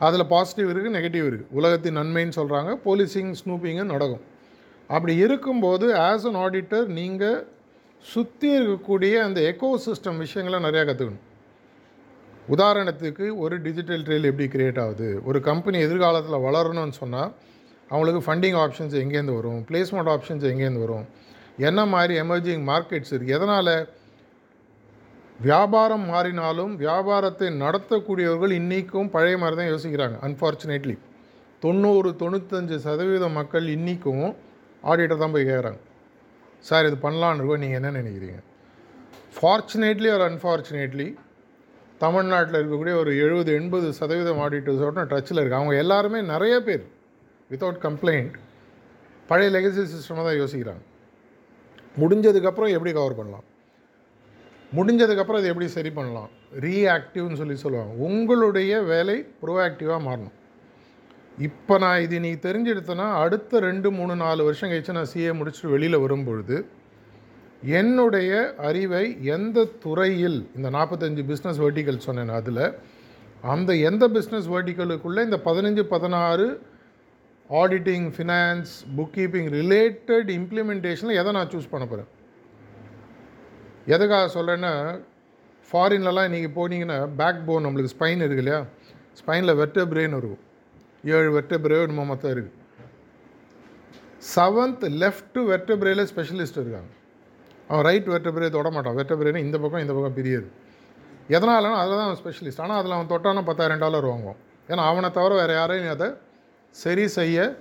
S1: அதில் பாசிட்டிவ் இருக்குது நெகட்டிவ் இருக்குது உலகத்தின் நன்மைன்னு சொல்கிறாங்க போலீசிங் ஸ்னூப்பிங்கும் நடக்கும். அப்படி இருக்கும்போது ஆஸ் அன் ஆடிட்டர் நீங்கள் சுற்றி இருக்கக்கூடிய அந்த எக்கோ சிஸ்டம் விஷயங்களை நிறையா கற்றுக்கணும் உதாரணத்துக்கு ஒரு டிஜிட்டல் ட்ரெயில் எப்படி கிரியேட் ஆகுது? ஒரு கம்பெனி எதிர்காலத்தில் வளரணும்னு சொன்னால் அவங்களுக்கு ஃபண்டிங் ஆப்ஷன்ஸ் எங்கேருந்து வரும்? பிளேஸ்மெண்ட் ஆப்ஷன்ஸ் எங்கேருந்து வரும்? என்ன மாதிரி எமர்ஜிங் மார்க்கெட்ஸ் இருக்குது எதனால் வியாபாரம் மாறினாலும் வியாபாரத்தை நடத்தக்கூடியவர்கள் இன்றைக்கும் பழைய மாதிரி தான் யோசிக்கிறாங்க அன்ஃபார்ச்சுனேட்லி தொண்ணூறு தொண்ணூத்தஞ்சு சதவீத மக்கள் இன்றைக்கும் ஆடிட்டர் தான் போய் கேட்குறாங்க சார் இது பண்ணலான்னு இருக்கோம். நீங்கள் என்ன நினைக்கிறீங்க? ஃபார்ச்சுனேட்லி ஒரு அன்ஃபார்ச்சுனேட்லி தமிழ்நாட்டில் இருக்கக்கூடிய ஒரு எழுபது எண்பது சதவீதம் ஆடிட்டர்ஸோட டச்சில் இருக்குது அவங்க எல்லாருமே நிறைய பேர் வித்தவுட் கம்ப்ளைண்ட் பழைய லெகசி சிஸ்டமாக தான் யோசிக்கிறாங்க. முடிஞ்சதுக்கப்புறம் எப்படி கவர் பண்ணலாம்? முடிஞ்சதுக்கப்புறம் அதை எப்படி சரி பண்ணலாம்? ரீஆக்டிவ்னு சொல்லி சொல்லுவாங்க. உங்களுடைய வேலை ப்ரோஆக்டிவாக மாறணும். இப்போ நான் இது நீ தெரிஞ்செடுத்தேன்னா அடுத்த ரெண்டு மூணு நாலு வருஷம் கழிச்சு நான் சிஏ முடிச்சுட்டு வெளியில் வரும்பொழுது என்னுடைய அறிவை எந்த துறையில் இந்த நாற்பத்தஞ்சு பிஸ்னஸ் வேர்ட்டிக்கல் சொன்னேன் அதில் அந்த எந்த பிஸ்னஸ் வேர்ட்டிக்கலுக்குள்ளே இந்த பதினஞ்சு பதினாறு auditing finance book keeping related இம்ப்ளிமெண்டேஷனில் எதை நான் சூஸ் பண்ண போகிறேன் எதுக்காக சொல்கிறேன்னா ஃபாரின்லலாம் இன்றைக்கி போனீங்கன்னா பேக் போன் நம்மளுக்கு ஸ்பைன் இருக்கு இல்லையா? ஸ்பைனில் வெட்ட பிரெயின் இருக்கும். ஏழு வெட்ட பிரே என்னமோ மொத்தம் இருக்குது செவன்த் லெஃப்ட் வெட்ட ஸ்பெஷலிஸ்ட் இருக்காங்க. அவன் ரைட் வெட்ட தொட மாட்டான். வெட்ட இந்த பக்கம் இந்த பக்கம் பிரியாது. எதனாலனா அதில் தான் அவன் ஸ்பெஷலிஸ்ட் ஆனால் அதில் அவன் தொட்டானா பத்தாயிரம் டாலர் வாங்குவான். ஏன்னா அவனை தவிர வேறு யாரையும் அதை சரி செய்ய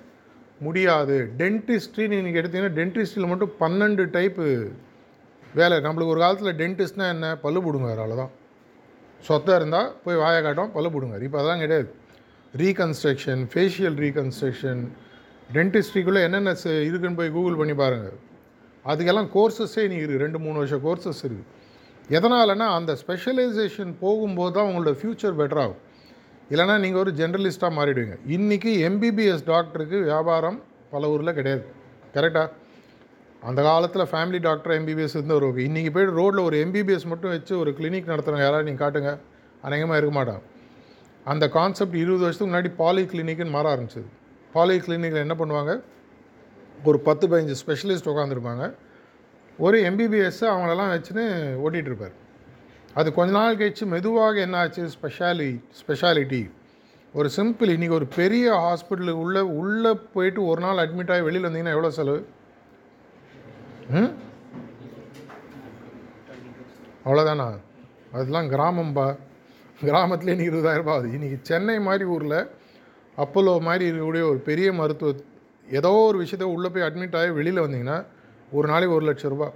S1: முடியாது. டென்டிஸ்ட்ரின்னு இன்றைக்கி எடுத்தீங்கன்னா டென்டிஸ்ட்ரியில் மட்டும் பன்னெண்டு டைப்பு வேலை. நம்மளுக்கு ஒரு காலத்தில் டென்டிஸ்ட்னால் என்ன? பல்லு பிடுங்குவார் அவ்வளோதான் சொத்தம் இருந்தால் போய் வாயை காட்டும் பல்லு பிடுங்குவார். இப்போ அதெல்லாம் கிடையாது. ரீகன்ஸ்ட்ரக்ஷன் ஃபேஷியல் ரீகன்ஸ்ட்ரக்ஷன் டென்டிஸ்ட்ரிக்குள்ளே என்னென்ன இருக்குன்னு போய் கூகுள் பண்ணி பாருங்கள் அதுக்கெல்லாம் கோர்சஸே நீ இருக்குது ரெண்டு மூணு வருஷம் கோர்சஸ் இருக்குது எதனாலனா அந்த ஸ்பெஷலைசேஷன் போகும்போது தான் உங்களோட ஃப்யூச்சர் பெட்டர் ஆகும். இல்லைனா நீங்கள் ஒரு ஜென்ரலிஸ்ட்டாக மாறிடுவீங்க. இன்றைக்கி எம்பிபிஎஸ் டாக்டருக்கு வியாபாரம் பல ஊரில் கிடையாது. கரெக்டாக அந்த காலத்தில் ஃபேமிலி டாக்டர் எம்பிபிஎஸ் இருந்தவர் இன்றைக்கி போய்ட்டு ரோட்டில் ஒரு எம்பிபிஎஸ் மட்டும் வச்சு ஒரு கிளினிக் நடத்துகிறவங்க யாராவது நீங்கள் காட்டுங்க. அநேகமாக இருக்க மாட்டாங்க. அந்த கான்செப்ட் இருபது வருஷத்துக்கு முன்னாடி பாலி கிளினிக்னு மாற ஆரம்பிச்சது. பாலி கிளினிக்கில் என்ன பண்ணுவாங்க? ஒரு பத்து பதினஞ்சு ஸ்பெஷலிஸ்ட் உட்காந்துருப்பாங்க ஒரு எம்பிபிஎஸ் அவங்களெல்லாம் வச்சுன்னு ஓட்டிகிட்டு இருப்பார் அது கொஞ்ச நாள் கழிச்சு மெதுவாக என்ன ஆச்சு? ஸ்பெஷாலி ஸ்பெஷாலிட்டி ஒரு சிம்பிள் இன்றைக்கி ஒரு பெரிய ஹாஸ்பிட்டலுக்கு உள்ளே உள்ளே போயிட்டு ஒரு நாள் அட்மிட் ஆகி வெளியில் வந்தீங்கன்னா எவ்வளோ செலவு? ம்? அவ்வளோதானா அதெல்லாம் கிராமம்பா. கிராமத்துலேயே இன்றைக்கி ரூபாய் ஆகுது இன்றைக்கி சென்னை மாதிரி ஊரில் அப்போலோ மாதிரி இருக்கக்கூடிய ஒரு பெரிய மருத்துவ ஏதோ ஒரு விஷயத்த உள்ளே போய் அட்மிட் ஆகி வெளியில் வந்தீங்கன்னா ஒரு நாளைக்கு ஒரு லட்ச ரூபா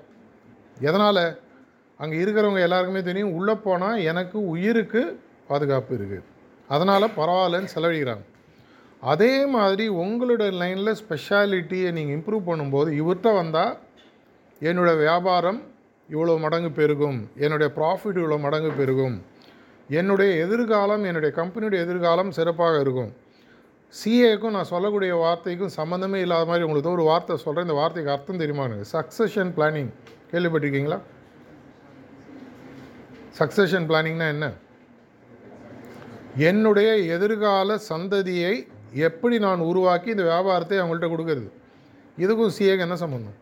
S1: எதனால்? அங்கே இருக்கிறவங்க எல்லாருக்குமே தெரியும் உள்ளே போனால் எனக்கு உயிருக்கு பாதுகாப்பு இருக்குது அதனால் பரவாயில்லன்னு செலவழிக்கிறாங்க. அதே மாதிரி உங்களோட லைனில் ஸ்பெஷாலிட்டியை நீங்கள் இம்ப்ரூவ் பண்ணும்போது இவர்கிட்ட வந்தால் என்னோடய வியாபாரம் இவ்வளோ மடங்கு பெருகும் என்னுடைய ப்ராஃபிட் இவ்வளோ மடங்கு பெருகும் என்னுடைய எதிர்காலம் என்னுடைய கம்பெனியுடைய எதிர்காலம் சிறப்பாக இருக்கும். சிஏக்கும் நான் சொல்லக்கூடிய வார்த்தைக்கும் சம்மந்தமே இல்லாத மாதிரி உங்களுக்கு ஒரு வார்த்தை சொல்கிறேன் இந்த வார்த்தைக்கு அர்த்தம் தெரியுமா எனக்கு? சக்ஸஷன் பிளானிங் கேள்விப்பட்டிருக்கீங்களா? சக்ஸஷன் பிளானிங்னா என்ன? என்னுடைய எதிர்கால சந்ததியை எப்படி நான் உருவாக்கி இந்த வியாபாரத்தை அவங்கள்ட்ட கொடுக்கறது? இதுக்கும் சிஏக்கு என்ன சம்மந்தம்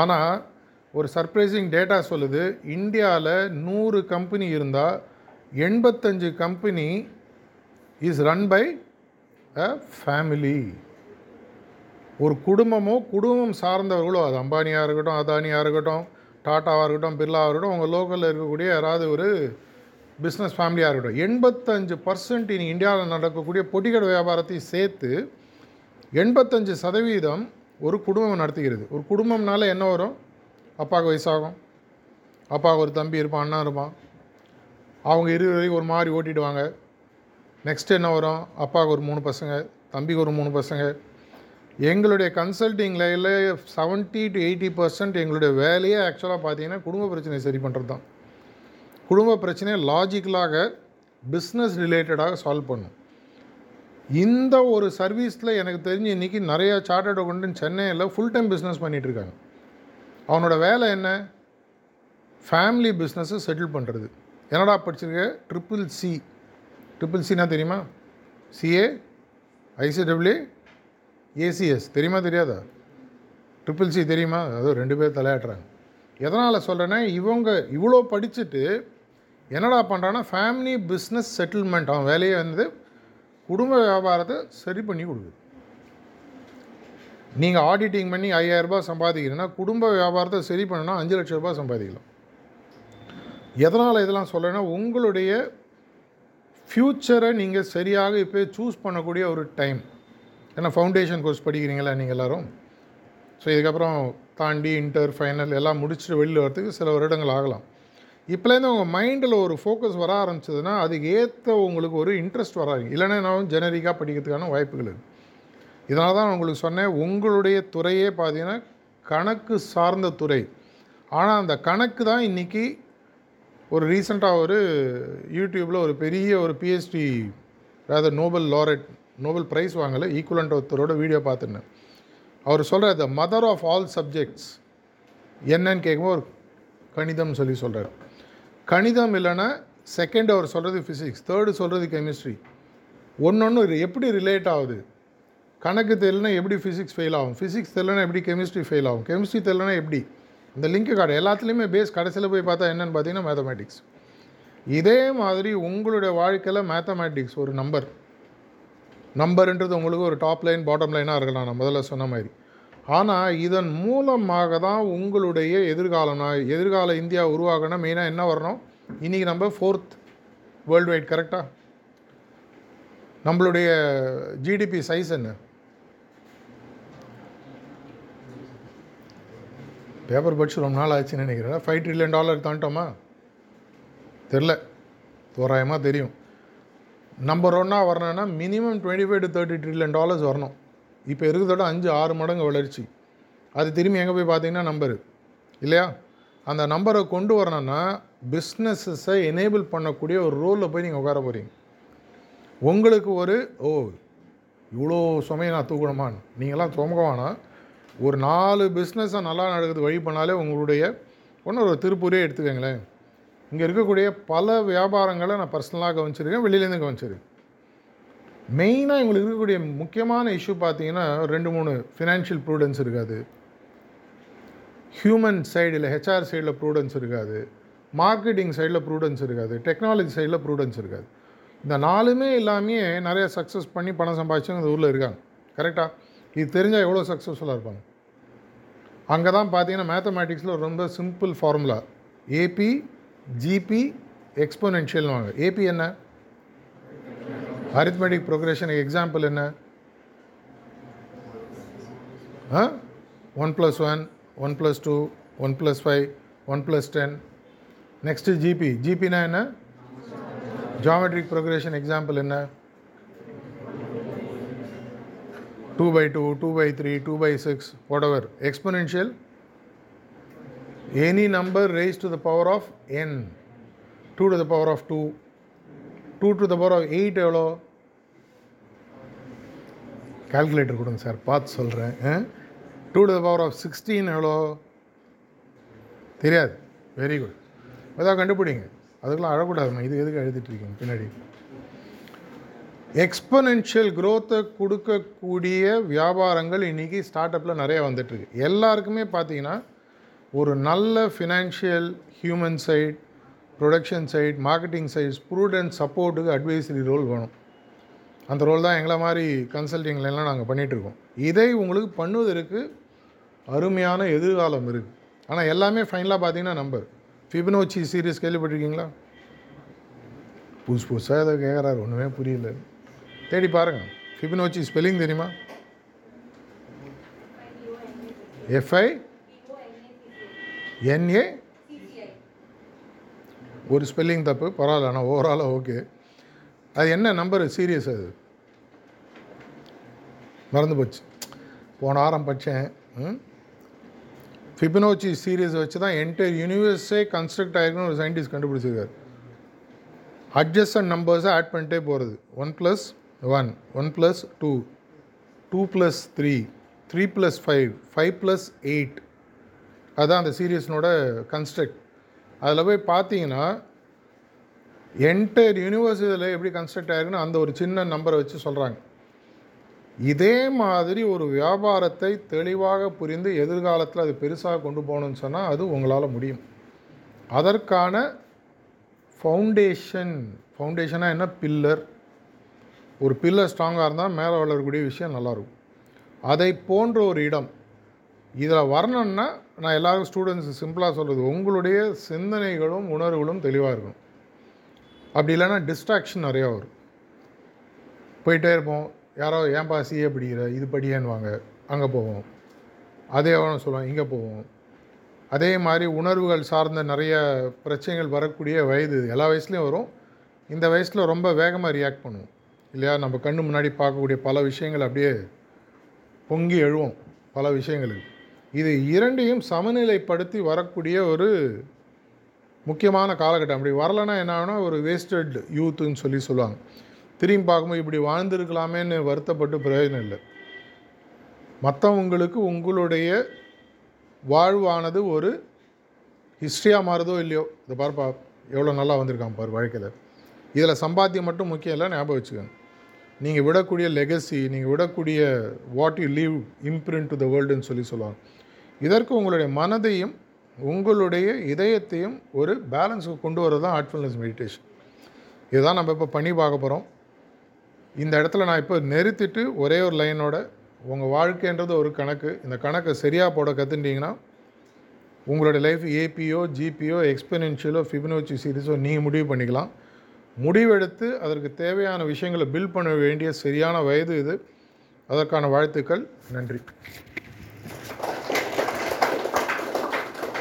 S1: ஆனால் ஒரு சர்ப்ரைசிங் டேட்டா சொல்லுது. இந்தியாவில் நூறு கம்பெனி இருந்தால் எண்பத்தஞ்சு company is run by a family ஒரு குடும்பமோ குடும்பம் சார்ந்தவர்களோ அது அம்பானியாக இருக்கட்டும் அதானியாக இருக்கட்டும் டாட்டாவாக இருக்கட்டும் பிர்லாவாக இருக்கட்டும் உங்கள் லோக்கலில் இருக்கக்கூடிய யாராவது ஒரு பிஸ்னஸ் ஃபேமிலியாக இருக்கட்டும். எண்பத்தஞ்சு பர்சன்ட் இனி இந்தியாவில் நடக்கக்கூடிய பொட்டிக்கடை வியாபாரத்தை சேர்த்து எண்பத்தஞ்சு சதவீதம் ஒரு குடும்பம் நடத்துகிறது. ஒரு குடும்பம்னால என்ன வரும்? அப்பாவுக்கு வயசாகும். அப்பாவுக்கு ஒரு தம்பி இருப்பான் அண்ணா இருப்பான். அவங்க இரு வரைக்கும் ஒரு மாதிரி ஓட்டிடுவாங்க. நெக்ஸ்ட் என்ன வரும்? அப்பாவுக்கு ஒரு மூணு பசங்க தம்பிக்கு ஒரு மூணு பசங்க. எங்களுடைய கன்சல்டிங் லைனில் செவன்ட்டி டு எயிட்டி பர்சன்ட் எங்களுடைய வேலையே ஆக்சுவலாக பார்த்தீங்கன்னா குடும்ப பிரச்சனையை சரி பண்ணுறது தான் குடும்ப பிரச்சனையை லாஜிக்கலாக பிஸ்னஸ் ரிலேட்டடாக சால்வ் பண்ணும். இந்த ஒரு சர்வீஸில் எனக்கு தெரிஞ்சு இன்றைக்கி நிறையா சார்ட்டர்ட் கொண்டு சென்னையில் ஃபுல் டைம் பிஸ்னஸ் பண்ணிகிட்டு இருக்காங்க. அவனோட வேலை என்ன? ஃபேமிலி பிஸ்னஸை செட்டில் பண்ணுறது என்னடா படிச்சிருக்க? ட்ரிபிள் சி ட்ரிபிள் சினா தெரியுமா? சிஏ ஐசிடபிள்யூ ஏசிஎஸ் தெரியுமா தெரியாதா? ட்ரிபிள் சி தெரியுமா? அதுவும் ரெண்டு பேர் தலையாட்டுறாங்க. எதனால் சொல்கிறேன்னா இவங்க இவ்வளோ படிச்சுட்டு என்னடா பண்ணுறான்னா ஃபேமிலி பிஸ்னஸ் செட்டில்மெண்ட் அவன் வேலையை வந்து குடும்ப வியாபாரத்தை சரி பண்ணி கொடுக்குது. நீங்கள் ஆடிட்டிங் பண்ணி ஐயாயிரரூபா சம்பாதிக்கிறீங்கன்னா குடும்ப வியாபாரத்தை சரி பண்ணணும்னா அஞ்சு லட்ச ரூபாய் சம்பாதிக்கலாம். எதனால் இதெல்லாம் சொல்கிறேன்னா உங்களுடைய ஃப்யூச்சரை நீங்கள் சரியாக இப்போ சூஸ் பண்ணக்கூடிய ஒரு டைம் ஏன்னா ஃபவுண்டேஷன் கோர்ஸ் படிக்கிறீங்களா நீங்கள் எல்லோரும்? ஸோ இதுக்கப்புறம் தாண்டி இன்டர் ஃபைனல் எல்லாம் முடிச்சுட்டு வெளியில் வரதுக்கு சில வருடங்கள் ஆகலாம். இப்போலேருந்து உங்கள் மைண்டில் ஒரு ஃபோக்கஸ் வர ஆரம்பிச்சதுன்னா அதுக்கு ஏற்ற உங்களுக்கு ஒரு இன்ட்ரெஸ்ட் வராது. இல்லைன்னா நான் ஜெனரிக்காக படிக்கிறதுக்கான வாய்ப்புகள் இருக்குது இதனால தான் உங்களுக்கு சொன்னேன் உங்களுடைய துறையே பார்த்தீங்கன்னா கணக்கு சார்ந்த துறை. ஆனால் அந்த கணக்கு தான் இன்றைக்கி ஒரு ரீசெண்டாக ஒரு யூடியூப்பில் ஒரு பெரிய ஒரு பிஹெச்டி அதாவது நோபல் லாரெட் நோபல் ப்ரைஸ் வாங்கலை ஈக்குவலண்ட் ஒருத்தரோட வீடியோ பார்த்துருந்தேன் அவர் சொல்கிற the mother of all subjects என்னன்னு கேட்கும்போது ஒரு கணிதம் சொல்லி சொல்கிறார் கணிதம் இல்லைன்னா செகண்ட் அவர் சொல்கிறது ஃபிசிக்ஸ் தேர்டு சொல்கிறது கெமிஸ்ட்ரி ஒன்று ஒன்று எப்படி ரிலேட் ஆகுது? கணக்கு தெரியலனா எப்படி ஃபிசிக்ஸ் ஃபெயில் ஆகும்? ஃபிசிக்ஸ் தெரியலனா எப்படி கெமிஸ்ட்ரி ஃபெயில் ஆகும்? கெமிஸ்ட்ரி தெரியலனா எப்படி? இந்த லிங்க் கார்டு எல்லாத்துலேயுமே பேஸ் கடைசியில் போய் பார்த்தா என்னென்னு பார்த்தீங்கன்னா மேத்தமேட்டிக்ஸ் இதே மாதிரி உங்களுடைய வாழ்க்கையில் மேத்தமேட்டிக்ஸ் ஒரு நம்பர் நம்பருன்றது உங்களுக்கு ஒரு டாப் லைன் பாட்டம் லைனாக இருக்கலாம் நான் முதல்ல சொன்ன மாதிரி. ஆனால் இதன் மூலமாக தான் உங்களுடைய எதிர்காலம் எதிர்கால இந்தியா உருவாகணும் மெயினாக என்ன வரணும்? இன்றைக்கி நம்ம ஃபோர்த் வேர்ல்டு வைட் கரெக்டாக நம்மளுடைய ஜிடிபி சைஸ் என்ன? பேப்பர் படிச்சு ரொம்ப நாள் ஆச்சுன்னு நினைக்கிறேன். ஃபைவ் ட்ரில்லியன் டாலர் தாண்டோமா? தெரில தோராயமாக தெரியும். நம்பர் ஒன்னாக வரணும்னா minimum twenty five to thirty trillion dollars வரணும். இப்போ இருக்கிறதோட அஞ்சு ஆறு மடங்கு வளர்ச்சி. அது திரும்பி எங்கே போய் பார்த்தீங்கன்னா நம்பரு இல்லையா? அந்த நம்பரை கொண்டு வரணும்னா பிஸ்னஸஸை எனேபிள் பண்ணக்கூடிய ஒரு ரோலில் போய் நீங்கள் உட்கார போகிறீங்க உங்களுக்கு ஒரு ஓ இவ்வளோ சுமையை நான் தூக்கணுமான்னு. நீங்களாம் சுமக்க வேணாம் ஒரு நாலு பிஸ்னஸை நல்லா நடக்குது வழி பண்ணாலே உங்களுடைய ஒன்று ஒரு திருப்பூரே எடுத்துக்கங்களேன். இங்கே இருக்கக்கூடிய பல வியாபாரங்களை நான் பர்சனலாக கவனிச்சிருக்கேன் வெளியிலேருந்து கவனிச்சிருக்கேன். மெயினாக எங்களுக்கு இருக்கக்கூடிய முக்கியமான இஷ்யூ பார்த்தீங்கன்னா ரெண்டு மூணு ஃபினான்ஷியல் ப்ரூடன்ஸ் இருக்காது. ஹியூமன் சைடில் ஹெச்ஆர் சைடில் ப்ரூடன்ஸ் இருக்காது. மார்க்கெட்டிங் சைடில் ப்ரூடன்ஸ் இருக்காது. டெக்னாலஜி சைடில் ப்ரூடன்ஸ் இருக்காது. இந்த நாலுமே எல்லாமே நிறைய சக்ஸஸ் பண்ணி பணம் சம்பாதிச்சவங்க இந்த ஊரில் இருக்காங்க. கரெக்டாக இது தெரிஞ்சால் எவ்வளோ சக்ஸஸ்ஃபுல்லாக இருப்பாங்க? அங்கே தான் பார்த்தீங்கன்னா மேத்தமேட்டிக்ஸில் ரொம்ப சிம்பிள் ஃபார்முலா ஏபி ஜிபி எக்ஸ்போனென்ஷியல்னு வாங்க ஏபி என்ன? அரித்மெட்டிக் ப்ரோக்ரஷனுக்கு எக்ஸாம்பிள் என்ன? ஆ? One plus one one plus two one plus five one plus ten next GP ஜிபினா என்ன? ஜாமெட்ரிக் ப்ரோக்ரேஷன் எக்ஸாம்பிள் என்ன? Two by two two by three two by six whatever exponential any number raise to the power of n two to the power of two two to the power of eight எவ்வளோ? Calculator கொடுங்க sir பார்த்து சொல்கிறேன் two to the power of sixteen எவ்வளோ? தெரியாது. Very good அதான் கண்டுபிடிங்க. அதுக்கெல்லாம் அழக்கூடாதுமா இது எதுக்கு எழுதிட்டு இருக்கீங்க பின்னாடி? எக்ஸ்பனென்ஷியல் க்ரோத்தை கொடுக்கக்கூடிய வியாபாரங்கள் இன்றைக்கி ஸ்டார்ட் அப்பில் நிறைய வந்துட்டுருக்கு எல்லாருக்குமே பார்த்தீங்கன்னா ஒரு நல்ல financial human side production side marketing sides prudent சப்போர்ட்டுக்கு அட்வைசரி ரோல் வேணும். அந்த ரோல் தான் எங்களை மாதிரி கன்சல்டிங்லாம் நாங்கள் பண்ணிகிட்ருக்கோம் இதை உங்களுக்கு பண்ணுவதற்கு அருமையான எதிர்காலம் இருக்குது ஆனால் எல்லாமே ஃபைனலாக பார்த்தீங்கன்னா நம்பர் ஃபிபனோச்சி சீரீஸ் கேள்விப்பட்டிருக்கீங்களா? புதுசு புதுசாக ஏதோ கேட்குறாரு ஒன்றுமே புரியல. தேடி பாருங்கள் ஃபிபினோச்சி ஸ்பெல்லிங் தெரியுமா? எஃப்ஐ என்ஏ ஒரு ஸ்பெல்லிங் தப்பு பரவாயில்ல ஆனால் ஓவராலாக ஓகே அது என்ன நம்பர் சீரியஸ் அது. மறந்து போச்சு. போன வாரம் படித்தேன் ஃபிபினோச்சி சீரியஸ் வச்சு தான் என்டையர் யூனிவர்ஸே கன்ஸ்ட்ரக்ட் ஆகிருக்குன்னு ஒரு சயின்டிஸ்ட் கண்டுபிடிச்சிருக்காரு. அட்ஜஸ்டன் நம்பர்ஸை ஆட் பண்ணிட்டே போகிறது one plus one one plus two two plus three three plus five five plus eight அதுதான் அந்த சீரியஸ்னோட கன்ஸ்ட்ரக்ட் அதில் போய் பார்த்தீங்கன்னா என்டையர் யூனிவர்ஸ் இதில் எப்படி கன்ஸ்ட்ரக்ட் ஆயிருக்குன்னு அந்த ஒரு சின்ன நம்பரை வச்சு சொல்கிறாங்க இதே மாதிரி ஒரு வியாபாரத்தை தெளிவாக புரிந்து எதிர்காலத்தில் அது பெருசாக கொண்டு போகணும்னு சொன்னால் அது உங்களால் முடியும். அதற்கான ஃபவுண்டேஷன் ஃபவுண்டேஷனாக என்ன? பில்லர் ஒரு பில்லர் ஸ்ட்ராங்காக இருந்தால் மேலே வளரக்கூடிய விஷயம் நல்லாயிருக்கும் அதை போன்ற ஒரு இடம் இதில் வரணும்னா நான் எல்லாரும் ஸ்டூடெண்ட்ஸ் சிம்பிளாக சொல்கிறது உங்களுடைய சிந்தனைகளும் உணர்வுகளும் தெளிவாக இருக்கணும். அப்படி இல்லைன்னா டிஸ்ட்ராக்ஷன் நிறையா வரும். போயிட்டே இருப்போம். யாரோ ஏன்பா சிஏ படிக்கிற இது படியேன்னுவாங்க. அங்கே போவோம். அதே அவனும் சொல்லுவான் இங்கே போவோம். அதே மாதிரி உணர்வுகள் சார்ந்த நிறைய பிரச்சனைகள் வரக்கூடிய வயது எல்லா வயசுலேயும் வரும். இந்த வயசில் ரொம்ப வேகமாக ரியாக்ட் பண்ணுவோம். இல்லையா? நம்ம கண்ணு முன்னாடி பார்க்கக்கூடிய பல விஷயங்கள் அப்படியே பொங்கி எழுவோம். பல விஷயங்களுக்கு. இது இரண்டையும் சமநிலைப்படுத்தி வரக்கூடிய ஒரு முக்கியமான காலகட்டம். அப்படி வரலைன்னா என்ன ஆகுனா ஒரு வேஸ்டட் யூத்துன்னு சொல்லி சொல்லுவாங்க. திரும்பி பார்க்கும்போது இப்படி வாழ்ந்துருக்கலாமேன்னு வருத்தப்பட்டு பிரயோஜனம் இல்லை. மற்றவங்களுக்கு உங்களுடைய வாழ்வானது ஒரு ஹிஸ்ட்ரியாக மாறுதோ இல்லையோ? இதை பார்ப்பா எவ்வளோ நல்லா வந்திருக்கான் பார் வாழ்க்கையில். இதில் சம்பாத்தியம் மட்டும் முக்கியம் இல்லை ஞாபகம் வச்சுக்கோங்க. நீங்கள் விடக்கூடிய லெகசி நீங்கள் விடக்கூடிய what you leave imprint to the வேர்ல்டுன்னு சொல்லி சொல்லுவாங்க. இதற்கு உங்களுடைய மனதையும் உங்களுடைய இதயத்தையும் ஒரு பேலன்ஸுக்கு கொண்டு வரது தான் ஆர்ட்ஃபுல்னஸ் மெடிடேஷன் இதுதான் நம்ம இப்போ பண்ணி பார்க்க போகிறோம் இந்த இடத்துல நான் இப்போ நிறுத்திட்டு ஒரே ஒரு லைனோட உங்கள் வாழ்க்கைன்றது ஒரு கணக்கு. இந்த கணக்கை சரியாக போட கற்றுட்டிங்கன்னா உங்களுடைய லைஃப் ஏபியோ ஜிபியோ எக்ஸ்பெனென்ஷியலோ ஃபிபினோச்சி சீரிஸோ நீங்கள் முடிவு பண்ணிக்கலாம். முடிவெடுத்து அதற்கு தேவையான விஷயங்களை பில் பண்ண வேண்டிய சரியான வயது இது. அதற்கான வாழ்த்துக்கள். நன்றி.